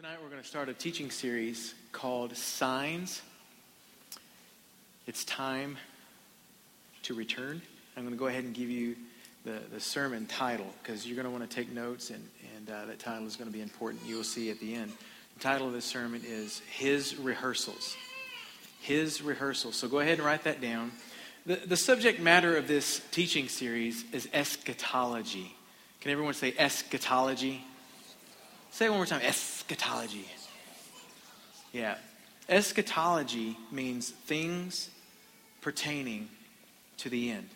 Tonight we're going to start a teaching series called Signs. It's time to return. I'm going to go ahead and give you the, the sermon title because you're going to want to take notes, and, and uh, that title is going to be important. You will see at the end. The title of this sermon is His Rehearsals. His Rehearsals. So go ahead and write that down. The, the subject matter of this teaching series is eschatology. Can everyone say eschatology? Say it one more time eschatology. Yeah. Eschatology means things pertaining to the end.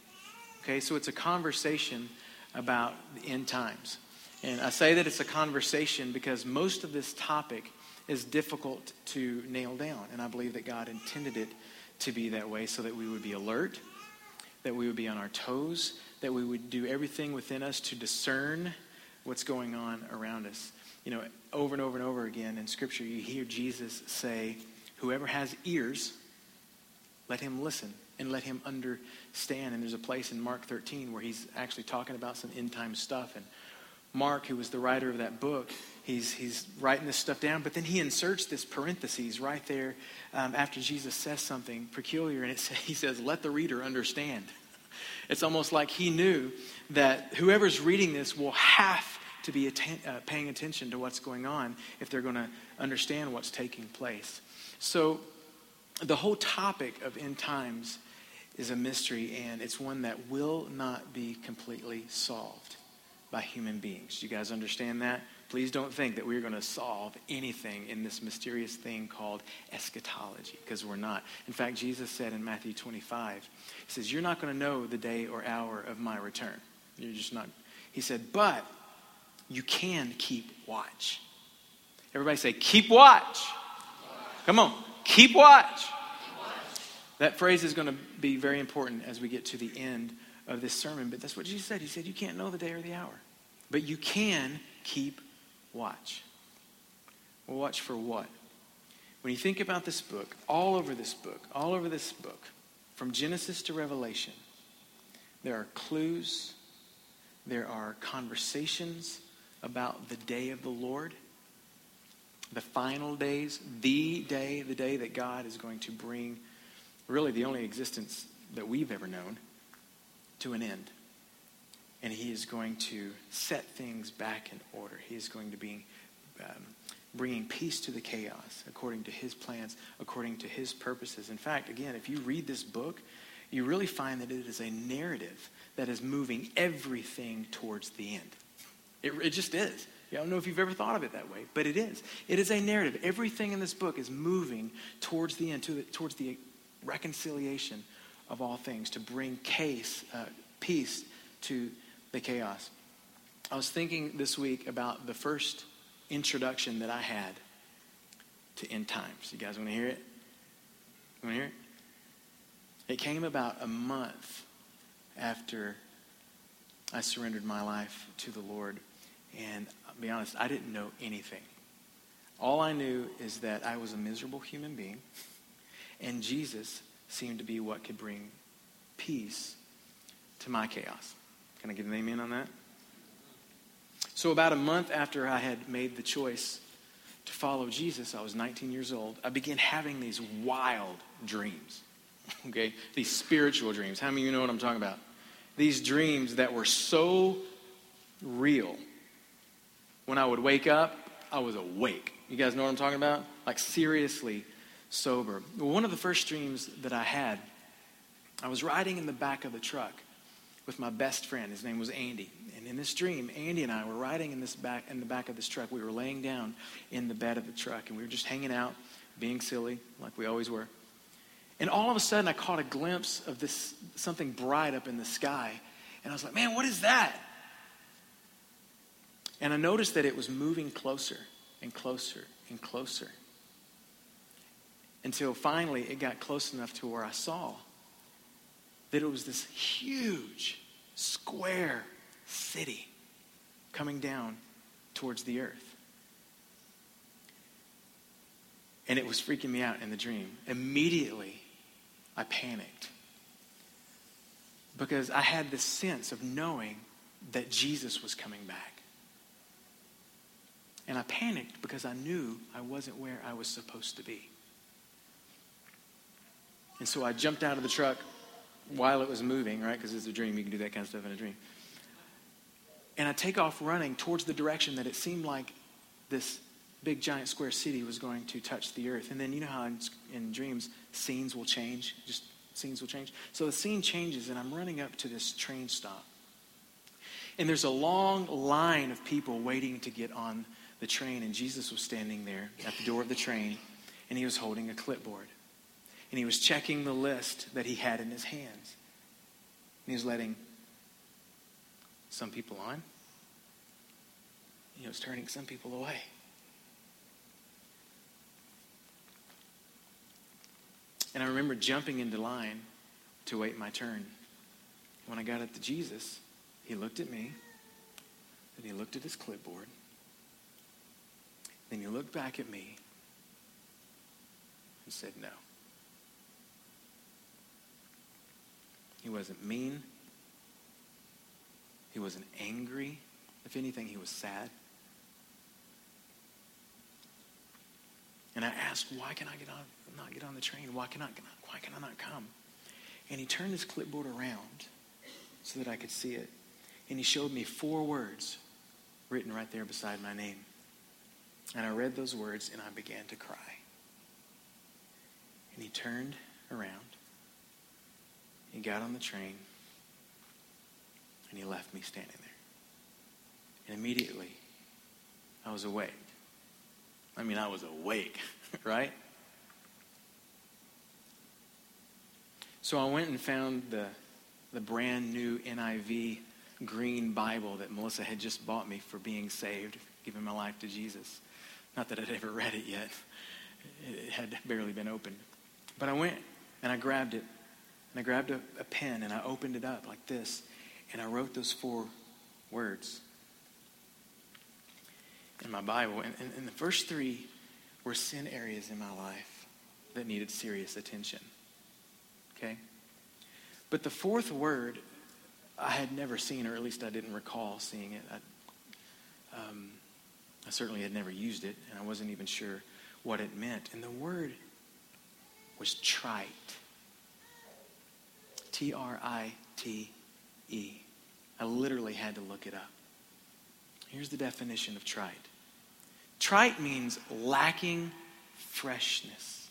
Okay, so it's a conversation about the end times. And I say that it's a conversation because most of this topic is difficult to nail down. And I believe that God intended it to be that way so that we would be alert, that we would be on our toes, that we would do everything within us to discern what's going on around us you know, over and over and over again in Scripture, you hear Jesus say, Whoever has ears, let him listen and let him understand. And there's a place in Mark 13 where he's actually talking about some end time stuff. And Mark, who was the writer of that book, he's, he's writing this stuff down, but then he inserts this parentheses right there um, after Jesus says something peculiar, and it say, he says, Let the reader understand. It's almost like he knew that whoever's reading this will have to be atten- uh, paying attention to what's going on if they're going to understand what's taking place. So, the whole topic of end times is a mystery, and it's one that will not be completely solved by human beings. You guys understand that? Please don't think that we're going to solve anything in this mysterious thing called eschatology, because we're not. In fact, Jesus said in Matthew 25, He says, You're not going to know the day or hour of my return. You're just not. He said, But you can keep watch. Everybody say, keep watch. Come on, keep watch. That phrase is going to be very important as we get to the end of this sermon, but that's what Jesus said. He said, You can't know the day or the hour, but you can keep watch. Well, watch for what? When you think about this book, all over this book, all over this book, from Genesis to Revelation, there are clues, there are conversations, about the day of the Lord, the final days, the day, the day that God is going to bring really the only existence that we've ever known to an end. And he is going to set things back in order. He is going to be um, bringing peace to the chaos according to his plans, according to his purposes. In fact, again, if you read this book, you really find that it is a narrative that is moving everything towards the end. It, it just is. I don't know if you've ever thought of it that way, but it is. It is a narrative. Everything in this book is moving towards the end, to the, towards the reconciliation of all things, to bring case, uh, peace to the chaos. I was thinking this week about the first introduction that I had to end times. You guys want to hear it? You want to hear it? It came about a month after I surrendered my life to the Lord. And I'll be honest, I didn't know anything. All I knew is that I was a miserable human being, and Jesus seemed to be what could bring peace to my chaos. Can I get an amen on that? So, about a month after I had made the choice to follow Jesus, I was 19 years old, I began having these wild dreams. Okay? These spiritual dreams. How many of you know what I'm talking about? These dreams that were so real when I would wake up, I was awake. You guys know what I'm talking about? Like seriously sober. One of the first dreams that I had, I was riding in the back of the truck with my best friend. His name was Andy. And in this dream, Andy and I were riding in this back in the back of this truck. We were laying down in the bed of the truck and we were just hanging out, being silly, like we always were. And all of a sudden I caught a glimpse of this something bright up in the sky. And I was like, man, what is that? And I noticed that it was moving closer and closer and closer until finally it got close enough to where I saw that it was this huge square city coming down towards the earth. And it was freaking me out in the dream. Immediately, I panicked because I had this sense of knowing that Jesus was coming back. And I panicked because I knew I wasn't where I was supposed to be. And so I jumped out of the truck while it was moving, right? Because it's a dream. You can do that kind of stuff in a dream. And I take off running towards the direction that it seemed like this big giant square city was going to touch the earth. And then you know how in, in, dreams scenes will change, just scenes will change. So the scene changes, and I'm running up to this train stop. And there's a long line of people waiting to get on the train, and Jesus was standing there at the door of the train, and he was holding a clipboard. And he was checking the list that he had in his hands. And he was letting some people on. He was turning some people away. And I remember jumping into line to wait my turn. When I got up to Jesus, he looked at me, then he looked at his clipboard, then he looked back at me and said, No. He wasn't mean. He wasn't angry. If anything, he was sad. And I asked, why can I get on, not get on the train? Why can I, why can I not come? And he turned his clipboard around so that I could see it. And he showed me four words written right there beside my name. And I read those words and I began to cry. And he turned around. He got on the train and he left me standing there. And immediately, I was awake. I mean, I was awake, right? So I went and found the, the brand new NIV green Bible that Melissa had just bought me for being saved, giving my life to Jesus. Not that I'd ever read it yet, it had barely been opened. But I went and I grabbed it, and I grabbed a, a pen and I opened it up like this, and I wrote those four words in my Bible. And, and, and the first three were sin areas in my life that needed serious attention. Okay? But the fourth word, I had never seen, or at least I didn't recall seeing it. I, um, I certainly had never used it, and I wasn't even sure what it meant. And the word was trite. T R I T E. I literally had to look it up. Here's the definition of trite trite means lacking freshness,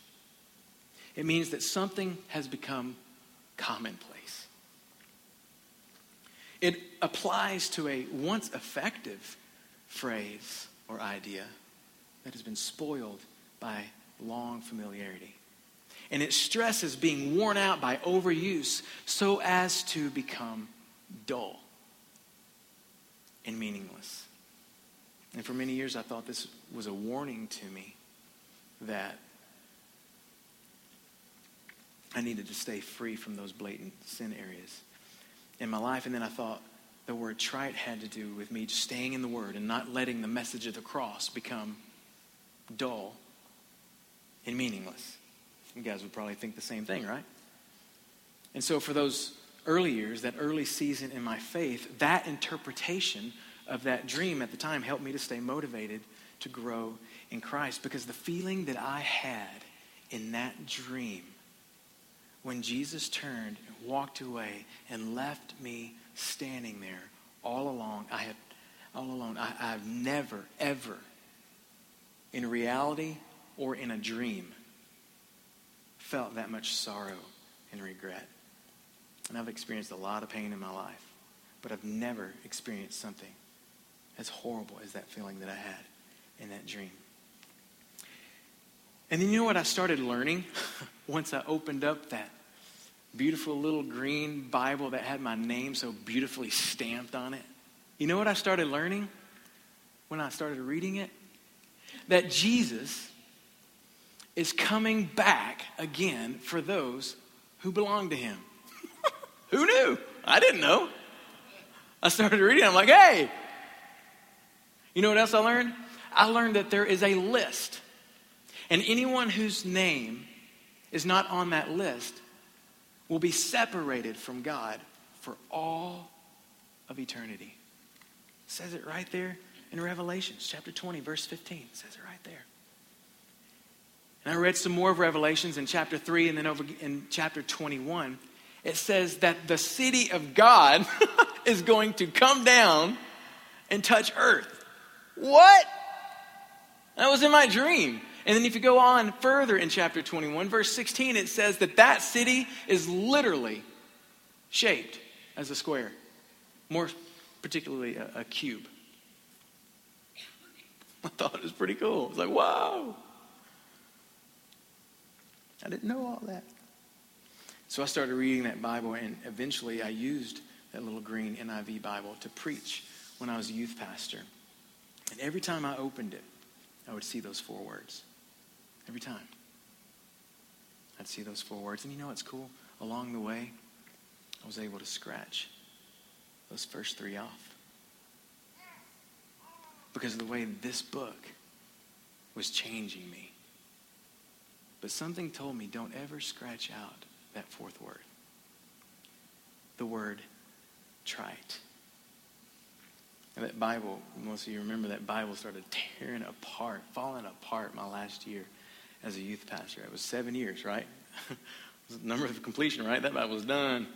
it means that something has become commonplace. It applies to a once effective phrase or idea that has been spoiled by long familiarity. And it stresses being worn out by overuse so as to become dull and meaningless. And for many years, I thought this was a warning to me that I needed to stay free from those blatant sin areas in my life. And then I thought the word trite had to do with me staying in the Word and not letting the message of the cross become dull and meaningless. You guys would probably think the same thing, right? And so for those early years, that early season in my faith, that interpretation of that dream at the time helped me to stay motivated to grow in Christ because the feeling that I had in that dream when Jesus turned and walked away and left me standing there all along, I had all alone. I, I've never, ever, in reality or in a dream, felt that much sorrow and regret. And I've experienced a lot of pain in my life, but I've never experienced something as horrible as that feeling that I had in that dream. And then you know what I started learning once I opened up that beautiful little green Bible that had my name so beautifully stamped on it? You know what I started learning when I started reading it? That Jesus is coming back again for those who belong to him. who knew? I didn't know. I started reading, I'm like, hey. You know what else I learned? I learned that there is a list. And anyone whose name is not on that list will be separated from God for all of eternity. It says it right there in Revelations chapter 20, verse 15. It says it right there. And I read some more of Revelations in chapter 3 and then over in chapter 21. It says that the city of God is going to come down and touch earth. What? That was in my dream. And then if you go on further in chapter 21, verse 16, it says that that city is literally shaped as a square, more particularly a, a cube. I thought it was pretty cool. It's like, wow. I didn't know all that. So I started reading that Bible, and eventually I used that little green NIV Bible to preach when I was a youth pastor. And every time I opened it, I would see those four words. Every time. I'd see those four words. And you know what's cool? Along the way, I was able to scratch those first three off. Because of the way this book was changing me. But something told me don't ever scratch out that fourth word. The word trite. And that Bible, most of you remember that Bible started tearing apart, falling apart my last year as a youth pastor. It was seven years, right? number of completion, right? That Bible was done.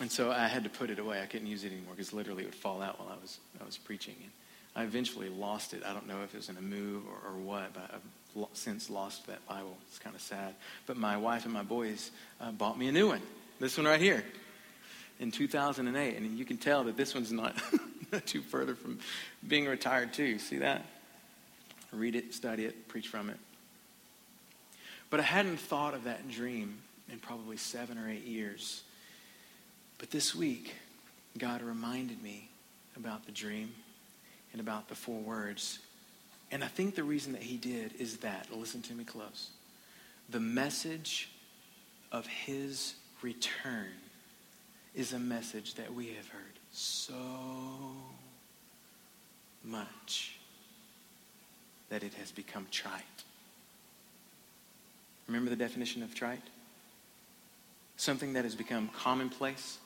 And so I had to put it away. I couldn't use it anymore because literally it would fall out while I was, I was preaching. And I eventually lost it. I don't know if it was in a move or, or what, but I've since lost that Bible. It's kind of sad. But my wife and my boys uh, bought me a new one. This one right here in 2008. And you can tell that this one's not, not too further from being retired, too. See that? Read it, study it, preach from it. But I hadn't thought of that dream in probably seven or eight years. But this week, God reminded me about the dream and about the four words. And I think the reason that he did is that, listen to me close, the message of his return is a message that we have heard so much that it has become trite. Remember the definition of trite? Something that has become commonplace,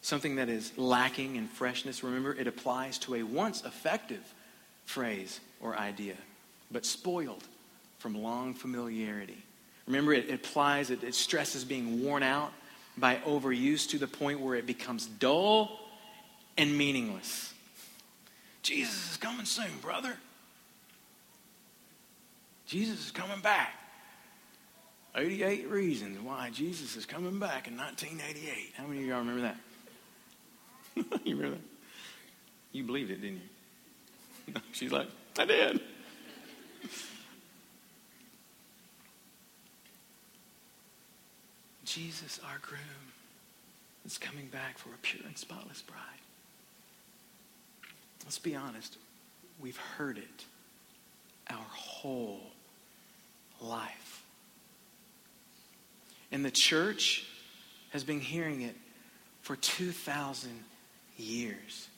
something that is lacking in freshness. Remember, it applies to a once effective phrase or idea, but spoiled from long familiarity. Remember, it, applies, it, it stresses being worn out by overuse to the point where it becomes dull and meaningless. Jesus is coming soon, brother. Jesus is coming back. 88 reasons why Jesus is coming back in 1988. How many of y'all remember that? you remember that? You believed it, didn't you? She's like, I did. Jesus, our groom, is coming back for a pure and spotless bride. Let's be honest. We've heard it our whole life. And the church has been hearing it for 2,000 years.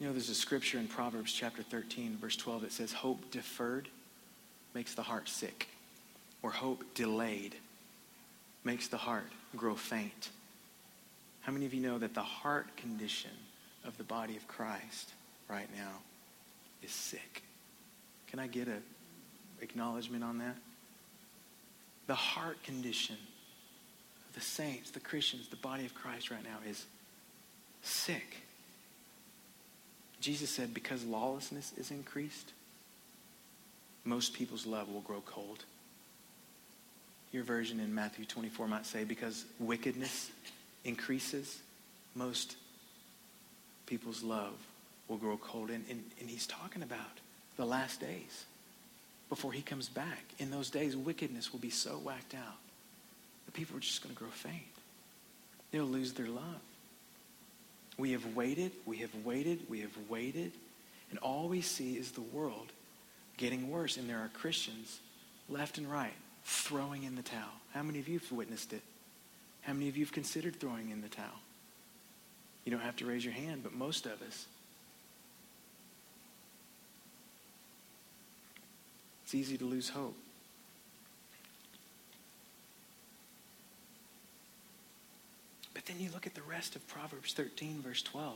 You know, there's a scripture in Proverbs chapter 13, verse 12, that says, Hope deferred makes the heart sick, or hope delayed makes the heart grow faint. How many of you know that the heart condition of the body of Christ right now is sick? Can I get an acknowledgement on that? The heart condition of the saints, the Christians, the body of Christ right now is sick. Jesus said, because lawlessness is increased, most people's love will grow cold. Your version in Matthew 24 might say, because wickedness increases, most people's love will grow cold. And, and, and he's talking about the last days before he comes back. In those days, wickedness will be so whacked out that people are just going to grow faint. They'll lose their love. We have waited, we have waited, we have waited, and all we see is the world getting worse. And there are Christians left and right throwing in the towel. How many of you have witnessed it? How many of you have considered throwing in the towel? You don't have to raise your hand, but most of us. It's easy to lose hope. But then you look at the rest of Proverbs 13, verse 12.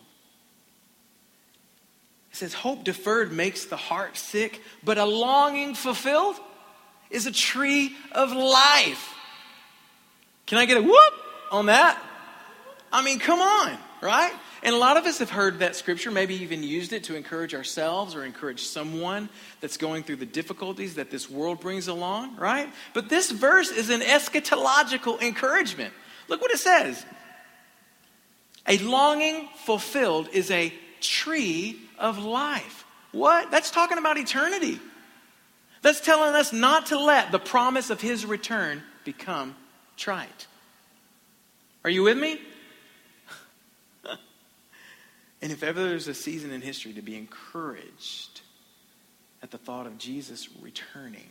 It says, Hope deferred makes the heart sick, but a longing fulfilled is a tree of life. Can I get a whoop on that? I mean, come on, right? And a lot of us have heard that scripture, maybe even used it to encourage ourselves or encourage someone that's going through the difficulties that this world brings along, right? But this verse is an eschatological encouragement. Look what it says A longing fulfilled is a tree of life. What? That's talking about eternity. That's telling us not to let the promise of his return become trite. Are you with me? And if ever there's a season in history to be encouraged at the thought of Jesus returning,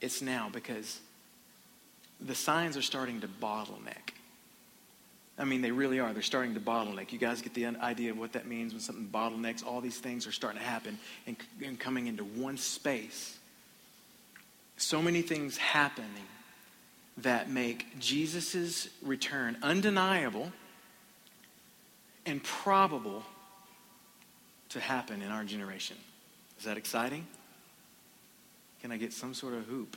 it's now because the signs are starting to bottleneck. I mean, they really are. They're starting to bottleneck. You guys get the idea of what that means when something bottlenecks. All these things are starting to happen and, and coming into one space. So many things happening that make Jesus' return undeniable and probable to happen in our generation. Is that exciting? Can I get some sort of hoop?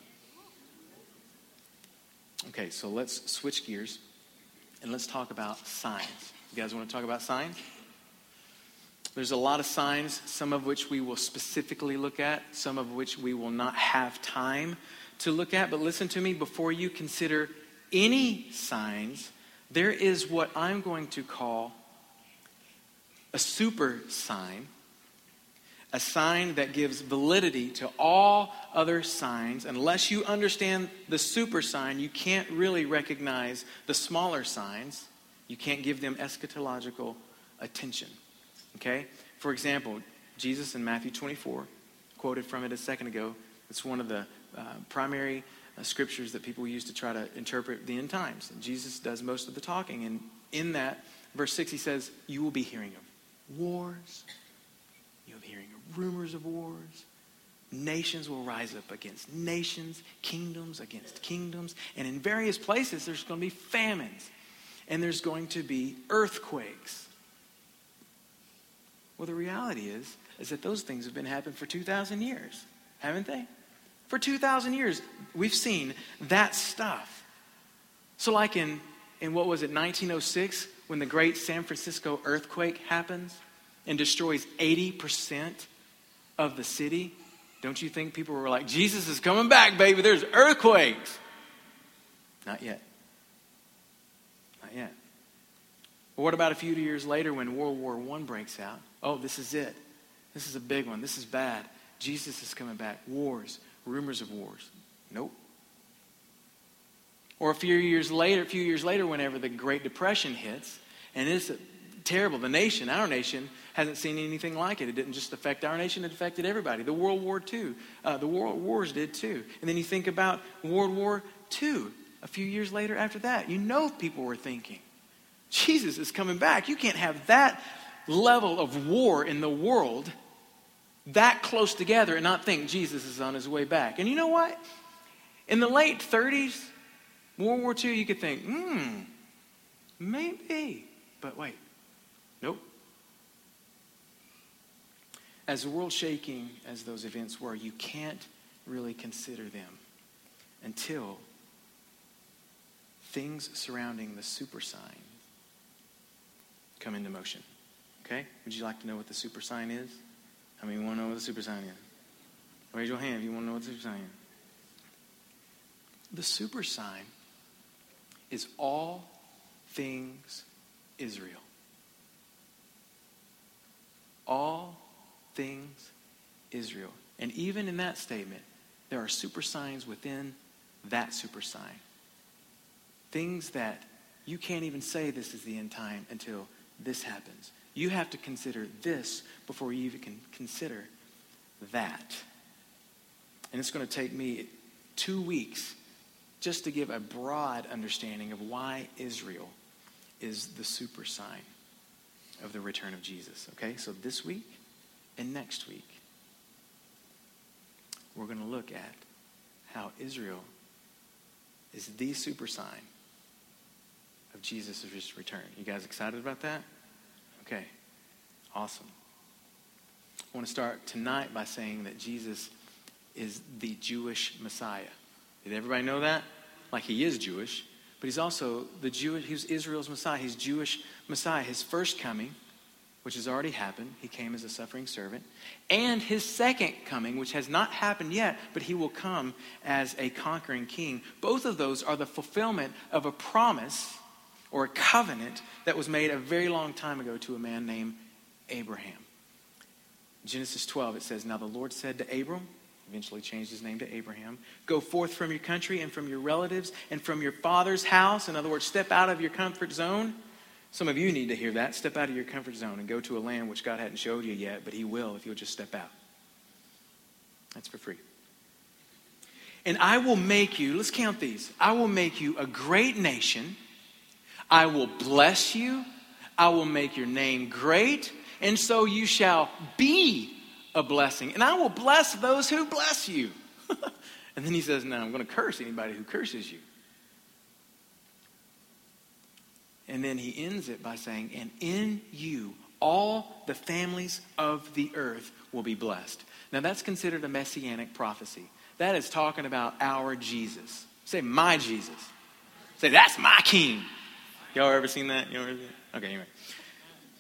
Okay, so let's switch gears and let's talk about signs. You guys want to talk about signs? There's a lot of signs, some of which we will specifically look at, some of which we will not have time to look at. But listen to me before you consider any signs, there is what I'm going to call a super sign, a sign that gives validity to all other signs. Unless you understand the super sign, you can't really recognize the smaller signs. You can't give them eschatological attention. Okay? For example, Jesus in Matthew 24, quoted from it a second ago, it's one of the uh, primary uh, scriptures that people use to try to interpret the end times. And Jesus does most of the talking. And in that, verse 6, he says, You will be hearing of wars. You'll be hearing rumors of wars. Nations will rise up against nations, kingdoms against kingdoms. And in various places, there's going to be famines and there's going to be earthquakes. Well, the reality is, is that those things have been happening for 2,000 years, haven't they? For 2,000 years, we've seen that stuff. So, like in, in what was it, 1906, when the great San Francisco earthquake happens and destroys 80% of the city, don't you think people were like, Jesus is coming back, baby, there's earthquakes? Not yet. Not yet. But what about a few years later when World War I breaks out? Oh, this is it. This is a big one. This is bad. Jesus is coming back. Wars, rumors of wars. Nope. Or a few years later, a few years later, whenever the Great Depression hits, and it's terrible. The nation, our nation, hasn't seen anything like it. It didn't just affect our nation; it affected everybody. The World War II, uh, the World Wars did too. And then you think about World War II. A few years later, after that, you know people were thinking, Jesus is coming back. You can't have that level of war in the world that close together and not think Jesus is on his way back. And you know what? In the late 30s, World War II, you could think, hmm, maybe. But wait, nope. As world shaking as those events were, you can't really consider them until things surrounding the super sign come into motion. Okay? Would you like to know what the super sign is? I mean, you want to know what the super sign is? Raise your hand if you want to know what the super sign is. The super sign is all things Israel. All things Israel. And even in that statement, there are super signs within that super sign. Things that you can't even say this is the end time until this happens. You have to consider this before you even can consider that. And it's going to take me two weeks just to give a broad understanding of why Israel is the super sign of the return of Jesus. Okay, so this week and next week, we're going to look at how Israel is the super sign of Jesus' return. You guys excited about that? Okay, awesome. I want to start tonight by saying that Jesus is the Jewish Messiah. Did everybody know that? Like he is Jewish, but he's also the Jewish, he's Israel's Messiah. He's Jewish Messiah. His first coming, which has already happened, he came as a suffering servant, and his second coming, which has not happened yet, but he will come as a conquering king. Both of those are the fulfillment of a promise or a covenant that was made a very long time ago to a man named Abraham. Genesis 12, it says, Now the Lord said to Abram, eventually changed his name to Abraham. Go forth from your country and from your relatives and from your father's house. In other words, step out of your comfort zone. Some of you need to hear that. Step out of your comfort zone and go to a land which God hadn't showed you yet, but He will if you'll just step out. That's for free. And I will make you, let's count these. I will make you a great nation. I will bless you. I will make your name great. And so you shall be a blessing. And I will bless those who bless you. and then he says, Now I'm going to curse anybody who curses you. And then he ends it by saying, And in you, all the families of the earth will be blessed. Now, that's considered a messianic prophecy. That is talking about our Jesus. Say, my Jesus. Say, that's my king. Y'all ever seen that? You ever seen that? Okay, anyway.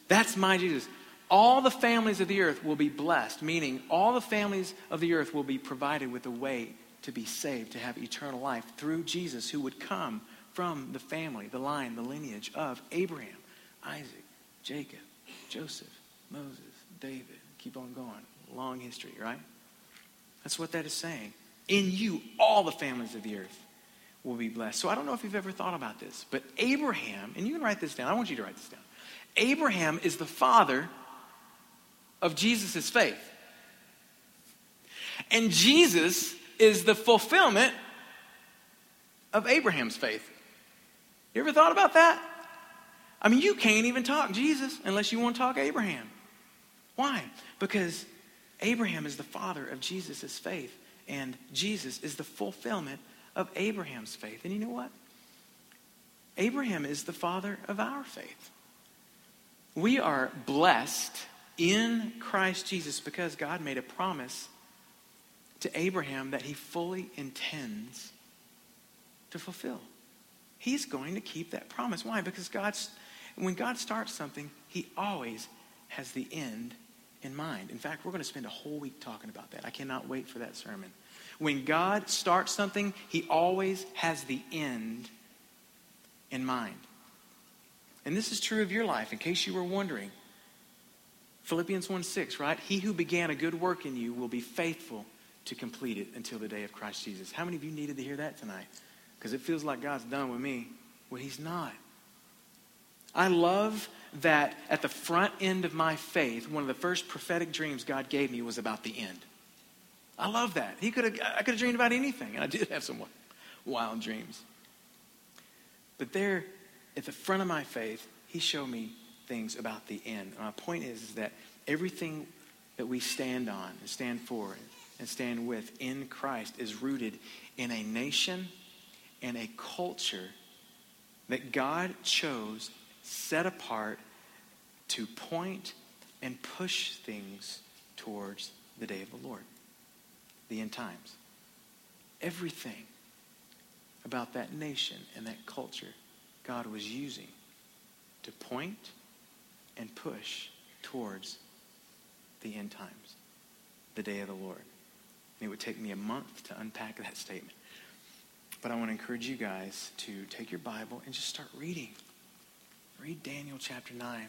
That's my Jesus all the families of the earth will be blessed, meaning all the families of the earth will be provided with a way to be saved, to have eternal life through Jesus, who would come from the family, the line, the lineage of Abraham, Isaac, Jacob, Joseph, Moses, David. Keep on going. Long history, right? That's what that is saying. In you, all the families of the earth will be blessed. So I don't know if you've ever thought about this, but Abraham, and you can write this down. I want you to write this down. Abraham is the father of Jesus' faith. And Jesus is the fulfillment of Abraham's faith. You ever thought about that? I mean, you can't even talk Jesus unless you want to talk Abraham. Why? Because Abraham is the father of Jesus' faith, and Jesus is the fulfillment of Abraham's faith. And you know what? Abraham is the father of our faith. We are blessed in Christ Jesus because God made a promise to Abraham that he fully intends to fulfill. He's going to keep that promise. Why? Because God's, when God starts something, he always has the end in mind. In fact, we're going to spend a whole week talking about that. I cannot wait for that sermon. When God starts something, he always has the end in mind. And this is true of your life, in case you were wondering. Philippians 1 6, right? He who began a good work in you will be faithful to complete it until the day of Christ Jesus. How many of you needed to hear that tonight? Because it feels like God's done with me. Well, He's not. I love that at the front end of my faith, one of the first prophetic dreams God gave me was about the end. I love that. He could have, I could have dreamed about anything, and I did have some wild dreams. But there, at the front of my faith, He showed me things about the end. My point is, is that everything that we stand on and stand for and stand with in Christ is rooted in a nation and a culture that God chose, set apart to point and push things towards the day of the Lord, the end times. Everything about that nation and that culture God was using to point and push towards the end times, the day of the Lord. And it would take me a month to unpack that statement. But I want to encourage you guys to take your Bible and just start reading. Read Daniel chapter 9,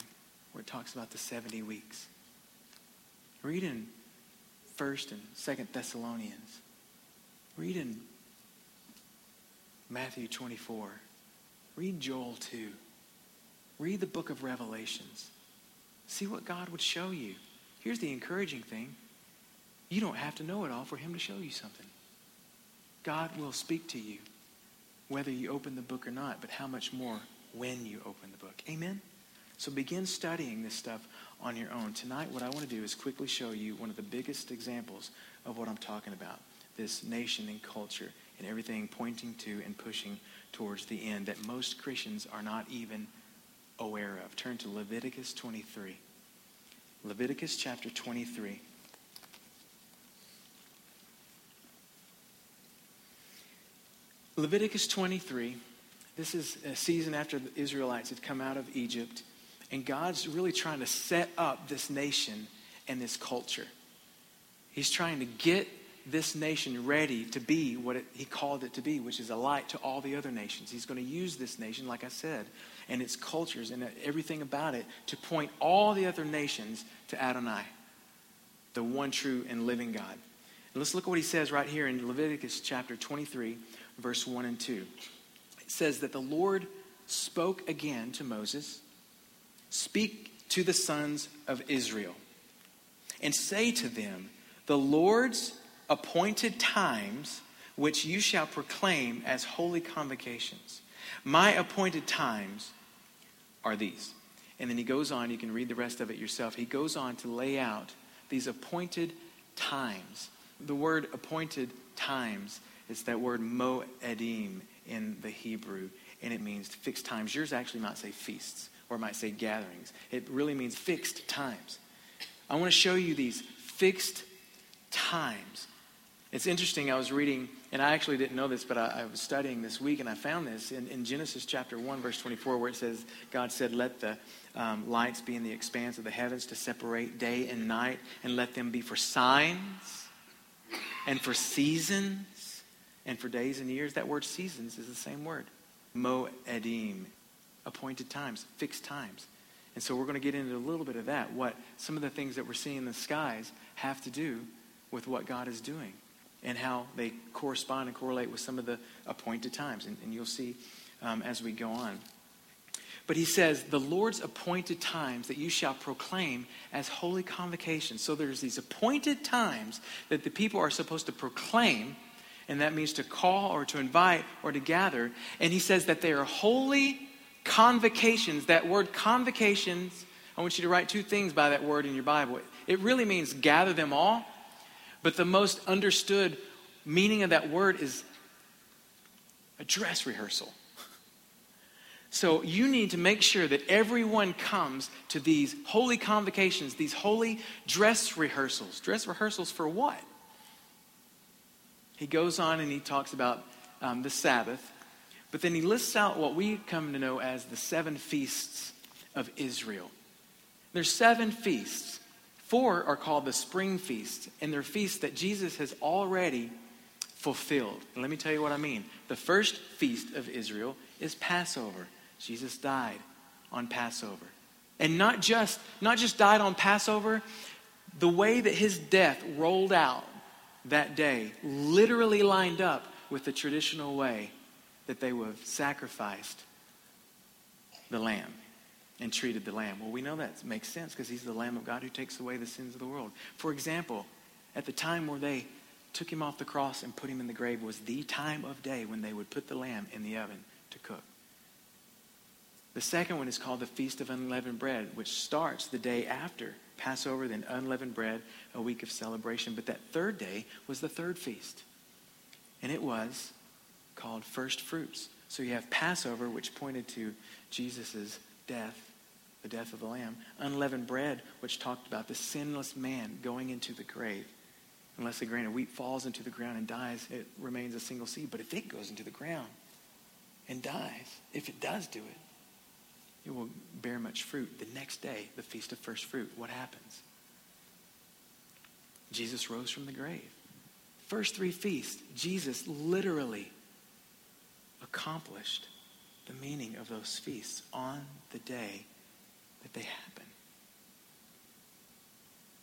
where it talks about the 70 weeks. Read in 1st and 2nd Thessalonians. Read in Matthew 24. Read Joel 2. Read the book of Revelations. See what God would show you. Here's the encouraging thing you don't have to know it all for Him to show you something. God will speak to you whether you open the book or not, but how much more when you open the book. Amen? So begin studying this stuff on your own. Tonight, what I want to do is quickly show you one of the biggest examples of what I'm talking about this nation and culture and everything pointing to and pushing towards the end that most Christians are not even aware of. Turn to Leviticus 23. Leviticus chapter 23. Leviticus 23, this is a season after the Israelites had come out of Egypt, and God's really trying to set up this nation and this culture. He's trying to get this nation ready to be what it, he called it to be, which is a light to all the other nations. He's going to use this nation, like I said, and its cultures and everything about it to point all the other nations to Adonai, the one true and living God. And let's look at what he says right here in Leviticus chapter 23, verse 1 and 2. It says that the Lord spoke again to Moses Speak to the sons of Israel and say to them, The Lord's appointed times which you shall proclaim as holy convocations. My appointed times are these. And then he goes on, you can read the rest of it yourself. He goes on to lay out these appointed times. The word appointed times is that word moedim in the Hebrew, and it means fixed times. Yours actually might say feasts, or might say gatherings. It really means fixed times. I want to show you these fixed times it's interesting, I was reading, and I actually didn't know this, but I, I was studying this week, and I found this in, in, Genesis chapter 1, verse 24, where it says, God said, Let the um, lights be in the expanse of the heavens to separate day and night, and let them be for signs and for seasons and for days and years. That word seasons is the same word. Moedim, appointed times, fixed times. And so we're going to get into a little bit of that, what some of the things that we're seeing in the skies have to do with what God is doing and how they correspond and correlate with some of the appointed times. And, and you'll see um, as we go on. But he says, the Lord's appointed times that you shall proclaim as holy convocations. So there's these appointed times that the people are supposed to proclaim, and that means to call or to invite or to gather. And he says that they are holy convocations. That word convocations, I want you to write two things by that word in your Bible. It really means gather them all but the most understood meaning of that word is a dress rehearsal. So you need to make sure that everyone comes to these holy convocations, these holy dress rehearsals. Dress rehearsals for what? He goes on and he talks about um, the Sabbath, but then he lists out what we come to know as the seven feasts of Israel. There's seven feasts. Four are called the spring feasts, and they're feasts that Jesus has already fulfilled. And let me tell you what I mean. The first feast of Israel is Passover. Jesus died on Passover. And not just, not just died on Passover, the way that his death rolled out that day literally lined up with the traditional way that they would have sacrificed the lamb and treated the lamb. Well, we know that makes sense because he's the Lamb of God who takes away the sins of the world. For example, at the time where they took him off the cross and put him in the grave was the time of day when they would put the lamb in the oven to cook. The second one is called the Feast of Unleavened Bread, which starts the day after Passover, then unleavened bread, a week of celebration. But that third day was the third feast. And it was called first fruits. So you have Passover, which pointed to Jesus' death the death of the Lamb. Unleavened bread, which talked about the sinless man going into the grave. Unless a grain of wheat falls into the ground and dies, it remains a single seed. But if it goes into the ground and dies, if it does do it, it will bear much fruit. The next day, the feast of first fruit, what happens? Jesus rose from the grave. First three feasts, Jesus literally accomplished the meaning of those feasts on the day that they happen.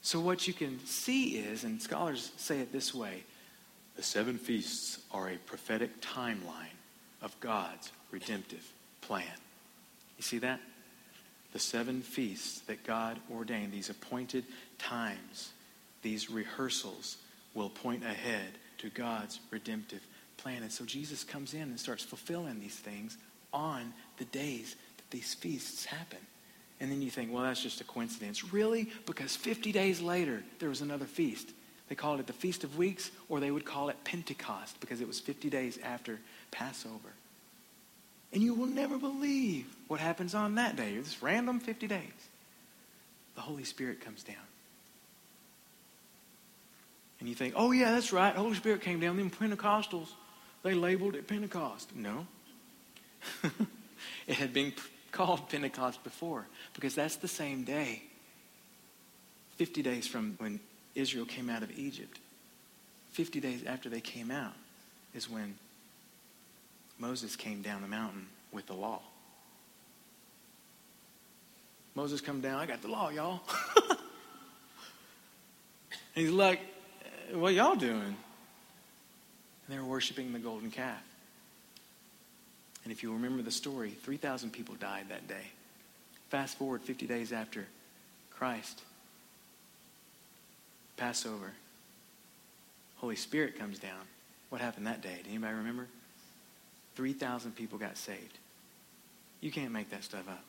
So, what you can see is, and scholars say it this way the seven feasts are a prophetic timeline of God's redemptive plan. You see that? The seven feasts that God ordained, these appointed times, these rehearsals, will point ahead to God's redemptive plan. And so Jesus comes in and starts fulfilling these things on the days that these feasts happen. And then you think, well, that's just a coincidence. Really? Because 50 days later, there was another feast. They called it the Feast of Weeks, or they would call it Pentecost because it was 50 days after Passover. And you will never believe what happens on that day. This random 50 days. The Holy Spirit comes down. And you think, oh, yeah, that's right. Holy Spirit came down. Them Pentecostals, they labeled it Pentecost. No. it had been called Pentecost before because that's the same day. 50 days from when Israel came out of Egypt. 50 days after they came out is when Moses came down the mountain with the law. Moses come down, I got the law, y'all. he's like, what y'all doing? And they were worshiping the golden calf. And if you remember the story, 3,000 people died that day. Fast forward 50 days after Christ, Passover, Holy Spirit comes down. What happened that day? Did anybody remember? 3,000 people got saved. You can't make that stuff up.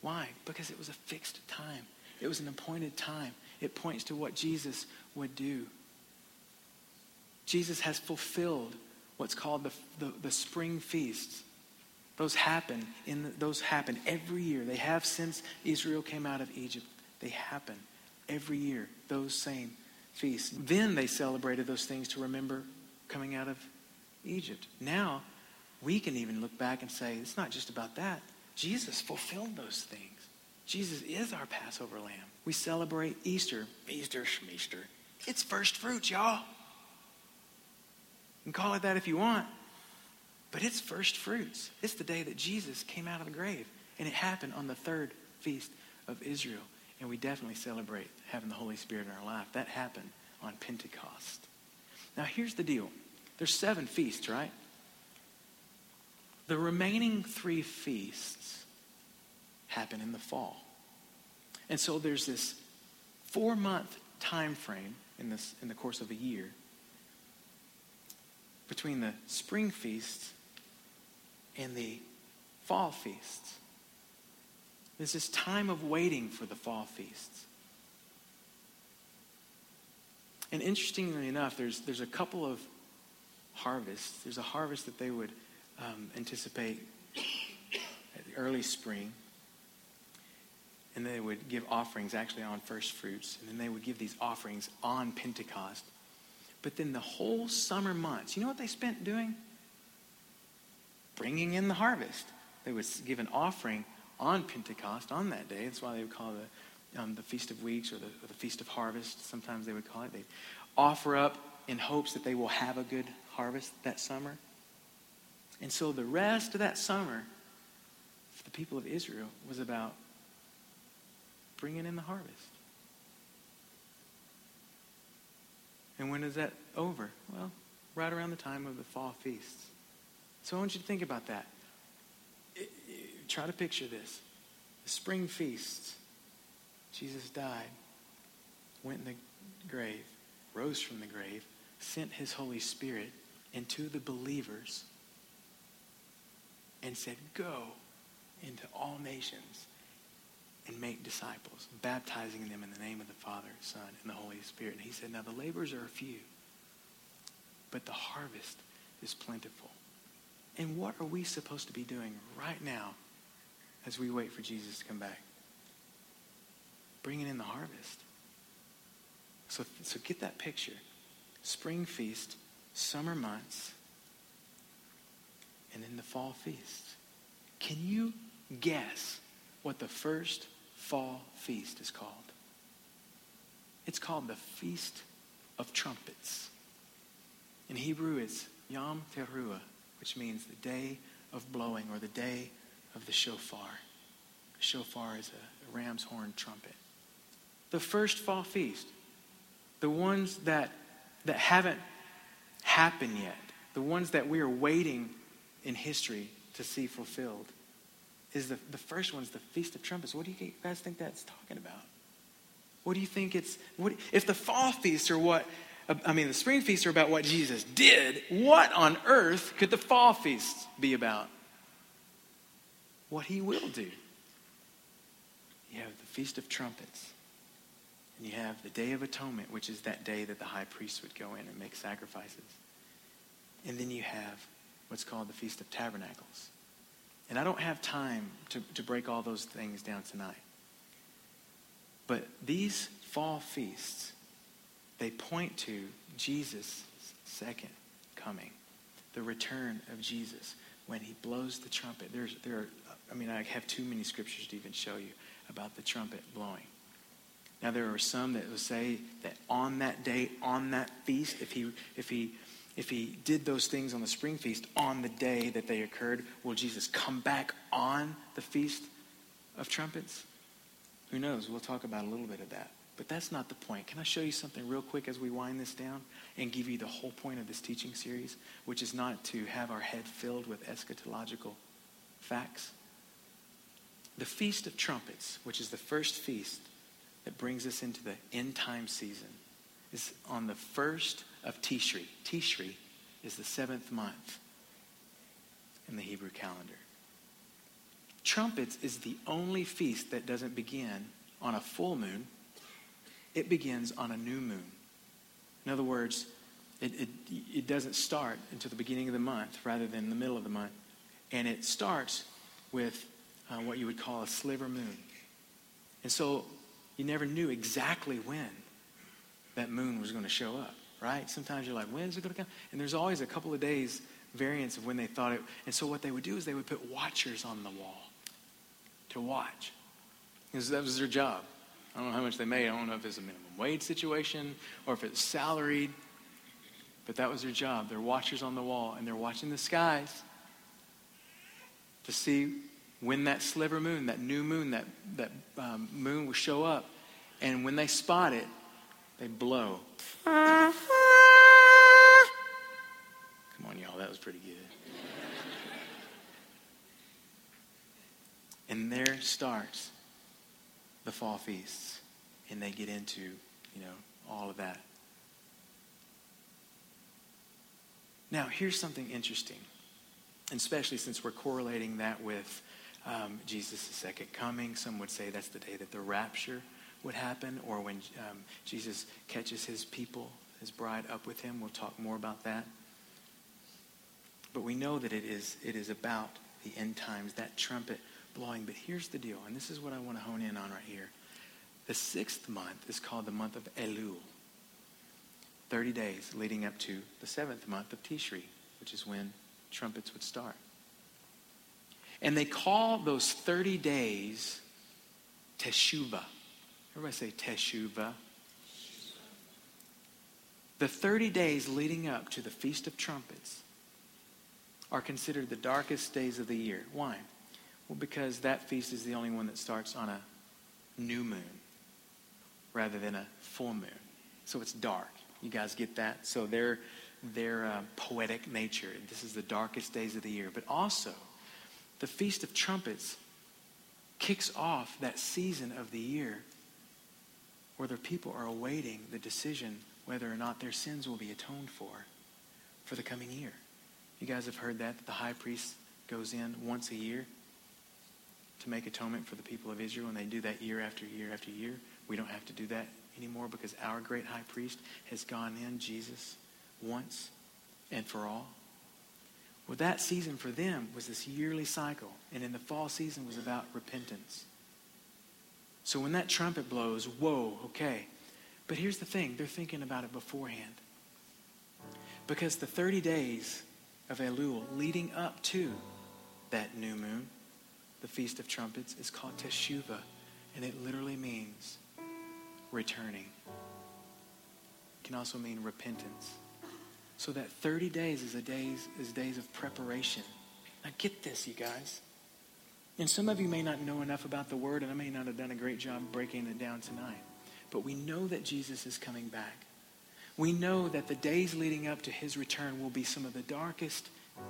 Why? Because it was a fixed time. It was an appointed time. It points to what Jesus would do. Jesus has fulfilled what's called the, the, the spring feasts. Those happen in the, those happen every year. They have since Israel came out of Egypt. They happen every year. Those same feasts. Then they celebrated those things to remember coming out of Egypt. Now we can even look back and say it's not just about that. Jesus fulfilled those things. Jesus is our Passover lamb. We celebrate Easter. Easter, Schmeaster. It's first fruits, y'all. Can call it that if you want. But it's first fruits. It's the day that Jesus came out of the grave. And it happened on the third feast of Israel. And we definitely celebrate having the Holy Spirit in our life. That happened on Pentecost. Now, here's the deal there's seven feasts, right? The remaining three feasts happen in the fall. And so there's this four month time frame in, this, in the course of a year between the spring feasts and the fall feasts. There's this time of waiting for the fall feasts. And interestingly enough, there's, there's a couple of harvests. There's a harvest that they would um, anticipate at the early spring. And they would give offerings actually on first fruits. And then they would give these offerings on Pentecost. But then the whole summer months, you know what they spent doing? Bringing in the harvest. They would give an offering on Pentecost on that day. That's why they would call it um, the Feast of Weeks or the, or the Feast of Harvest. Sometimes they would call it. They'd offer up in hopes that they will have a good harvest that summer. And so the rest of that summer for the people of Israel was about bringing in the harvest. And when is that over? Well, right around the time of the fall feasts. So I want you to think about that. It, it, try to picture this. The spring feasts. Jesus died, went in the grave, rose from the grave, sent his Holy Spirit into the believers, and said, Go into all nations and make disciples, baptizing them in the name of the Father, Son, and the Holy Spirit. And he said, Now the labors are few, but the harvest is plentiful. And what are we supposed to be doing right now as we wait for Jesus to come back? Bringing in the harvest. So, so get that picture. Spring feast, summer months, and then the fall feast. Can you guess what the first fall feast is called. It's called the Feast of Trumpets. In Hebrew, it's Yom Teruah, which means the day of blowing or the day of the shofar. A shofar is a ram's horn trumpet. The first fall feast, the ones that, that haven't happened yet, the ones that we are waiting in history to see fulfilled is the, the first one is the Feast of Trumpets. What do you guys think that's talking about? What do you think it's, what, if the fall feasts are what, uh, I mean, the spring feasts are about what Jesus did, what on earth could the fall feasts be about? What he will do. You have the Feast of Trumpets. And you have the Day of Atonement, which is that day that the high priest would go in and make sacrifices. And then you have what's called the Feast of Tabernacles. And I don't have time to, to break all those things down tonight. But these fall feasts, they point to Jesus' second coming, the return of Jesus when he blows the trumpet. There's, there are, I mean, I have too many scriptures to even show you about the trumpet blowing. Now, there are some that will say that on that day, on that feast, if he, if he, if he did those things on the spring feast on the day that they occurred, will Jesus come back on the feast of trumpets? Who knows? We'll talk about a little bit of that. But that's not the point. Can I show you something real quick as we wind this down and give you the whole point of this teaching series, which is not to have our head filled with eschatological facts? The Feast of Trumpets, which is the first feast that brings us into the end time season is on the first of Tishri. Tishri is the seventh month in the Hebrew calendar. Trumpets is the only feast that doesn't begin on a full moon. It begins on a new moon. In other words, it, it, it doesn't start until the beginning of the month rather than the middle of the month. And it starts with uh, what you would call a sliver moon. And so you never knew exactly when that moon was going to show up, right? Sometimes you're like, when is it going to come? And there's always a couple of days variance of when they thought it. And so what they would do is they would put watchers on the wall to watch. Because that was their job. I don't know how much they made. I don't know if it's a minimum wage situation or if it's salaried. But that was their job. They're watchers on the wall and they're watching the skies to see when that sliver moon, that new moon, that, that um, moon will show up. And when they spot it, they blow. Come on, y'all, that was pretty good. and there starts the fall feasts. And they get into, you know, all of that. Now, here's something interesting, especially since we're correlating that with um, Jesus' second coming. Some would say that's the day that the rapture would happen, or when um, Jesus catches his people, his bride, up with him. We'll talk more about that. But we know that it is, it is about the end times, that trumpet blowing. But here's the deal, and this is what I want to hone in on right here. The sixth month is called the month of Elul. 30 days leading up to the seventh month of Tishri, which is when trumpets would start. And they call those 30 days Teshuvah. Everybody say Teshuvah. The 30 days leading up to the Feast of Trumpets are considered the darkest days of the year. Why? Well, because that feast is the only one that starts on a new moon rather than a full moon. So it's dark. You guys get that? So their, their uh, poetic nature, this is the darkest days of the year. But also, the Feast of Trumpets kicks off that season of the year where the people are awaiting the decision whether or not their sins will be atoned for for the coming year. You guys have heard that, that the high priest goes in once a year to make atonement for the people of Israel, and they do that year after year after year. We don't have to do that anymore because our great high priest has gone in, Jesus, once and for all. Well, that season for them was this yearly cycle, and in the fall season was about repentance. So when that trumpet blows, whoa, okay. But here's the thing they're thinking about it beforehand. Because the 30 days of Elul leading up to that new moon, the Feast of Trumpets, is called Teshuvah, and it literally means returning. It can also mean repentance. So that 30 days is a days is days of preparation. Now get this, you guys. And some of you may not know enough about the word, and I may not have done a great job breaking it down tonight. But we know that Jesus is coming back. We know that the days leading up to his return will be some of the darkest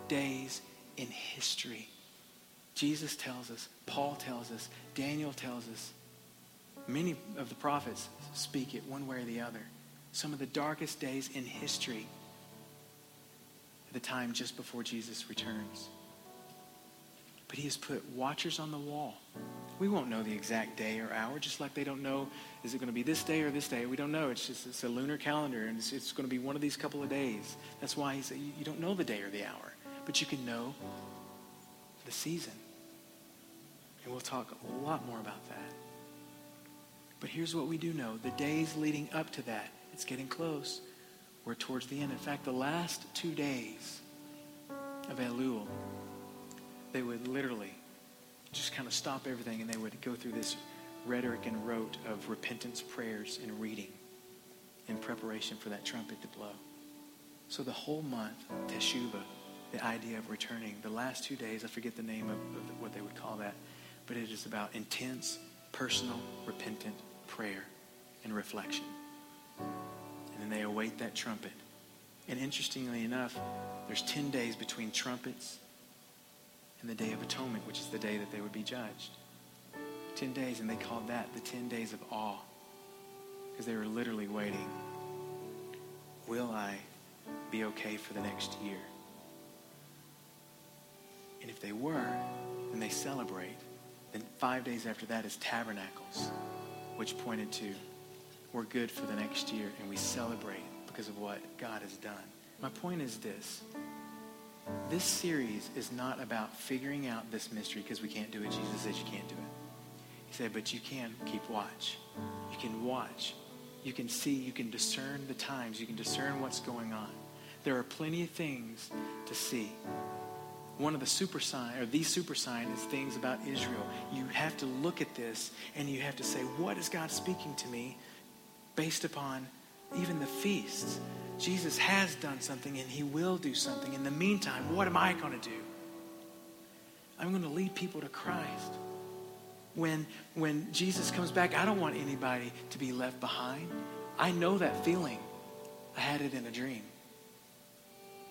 days in history. Jesus tells us, Paul tells us, Daniel tells us, many of the prophets speak it one way or the other. Some of the darkest days in history the time just before Jesus returns. But he has put watchers on the wall. We won't know the exact day or hour, just like they don't know, is it going to be this day or this day? We don't know. It's just it's a lunar calendar, and it's, it's going to be one of these couple of days. That's why he said you don't know the day or the hour. but you can know the season. And we'll talk a lot more about that. But here's what we do know the days leading up to that, it's getting close. We're towards the end. In fact, the last two days of Elul, they would literally just kind of stop everything and they would go through this rhetoric and rote of repentance prayers and reading in preparation for that trumpet to blow. So the whole month, Teshuvah, the idea of returning, the last two days, I forget the name of, of what they would call that, but it is about intense, personal, repentant prayer and reflection. And then they await that trumpet. And interestingly enough, there's 10 days between trumpets and the Day of Atonement, which is the day that they would be judged. 10 days, and they called that the 10 days of awe because they were literally waiting. Will I be okay for the next year? And if they were, then they celebrate. Then five days after that is tabernacles, which pointed to we're good for the next year and we celebrate because of what God has done. My point is this. This series is not about figuring out this mystery because we can't do it. Jesus says you can't do it. He said, but you can keep watch. You can watch. You can see. You can discern the times. You can discern what's going on. There are plenty of things to see one of the super sign or the super sign is things about Israel. You have to look at this and you have to say, what is God speaking to me based upon even the feasts? Jesus has done something and he will do something. In the meantime, what am I going to do? I'm going to lead people to Christ. When, when Jesus comes back, I don't want anybody to be left behind. I know that feeling. I had it in a dream.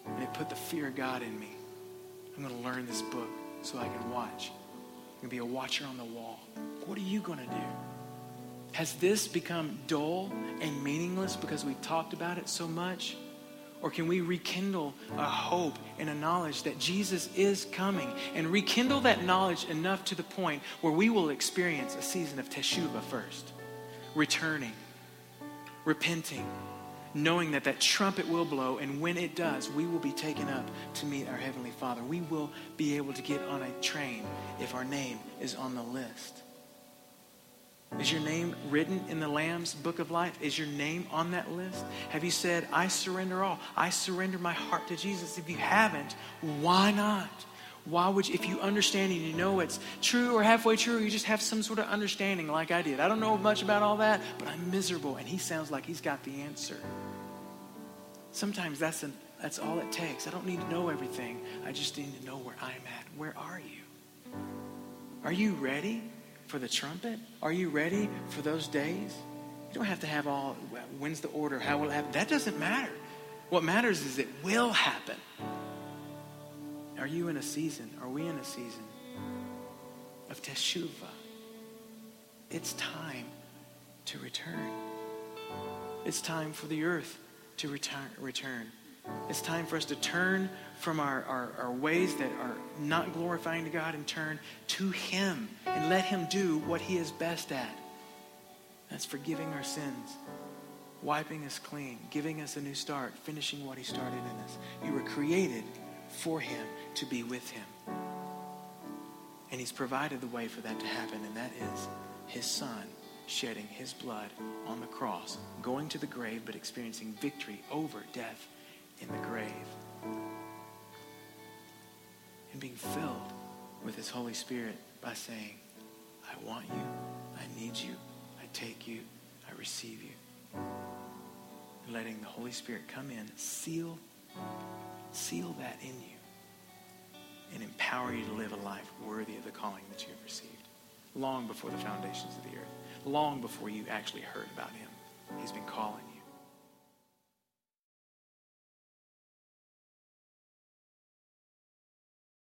And it put the fear of God in me. I'm going to learn this book so I can watch. I'm going to be a watcher on the wall. What are you going to do? Has this become dull and meaningless because we talked about it so much? Or can we rekindle a hope and a knowledge that Jesus is coming and rekindle that knowledge enough to the point where we will experience a season of Teshuvah first, returning, repenting, knowing that that trumpet will blow, and when it does, we will be taken up to meet our Heavenly Father. We will be able to get on a train if our name is on the list. Is your name written in the Lamb's book of life? Is your name on that list? Have you said, I surrender all? I surrender my heart to Jesus? If you haven't, why not? Why would you, if you understand and you know it's true or halfway true, you just have some sort of understanding like I did. I don't know much about all that, but I'm miserable, and he sounds like he's got the answer. Sometimes that's, an, that's all it takes. I don't need to know everything. I just need to know where I'm at. Where are you? Are you ready for the trumpet? Are you ready for those days? You don't have to have all, when's the order? How will it happen? That doesn't matter. What matters is it will happen. Are you in a season? Are we in a season of teshuvah? It's time to return. It's time for the earth to return. return. It's time for us to turn from our, our, our, ways that are not glorifying to God and turn to Him and let Him do what He is best at. That's forgiving our sins, wiping us clean, giving us a new start, finishing what He started in us. You were created for Him to be with him. And he's provided the way for that to happen, and that is his son shedding his blood on the cross, going to the grave, but experiencing victory over death in the grave. And being filled with his Holy Spirit by saying, I want you, I need you, I take you, I receive you. And letting the Holy Spirit come in, seal, seal that in you and empower you to live a life worthy of the calling that you have received. Long before the foundations of the earth, long before you actually heard about him, he's been calling.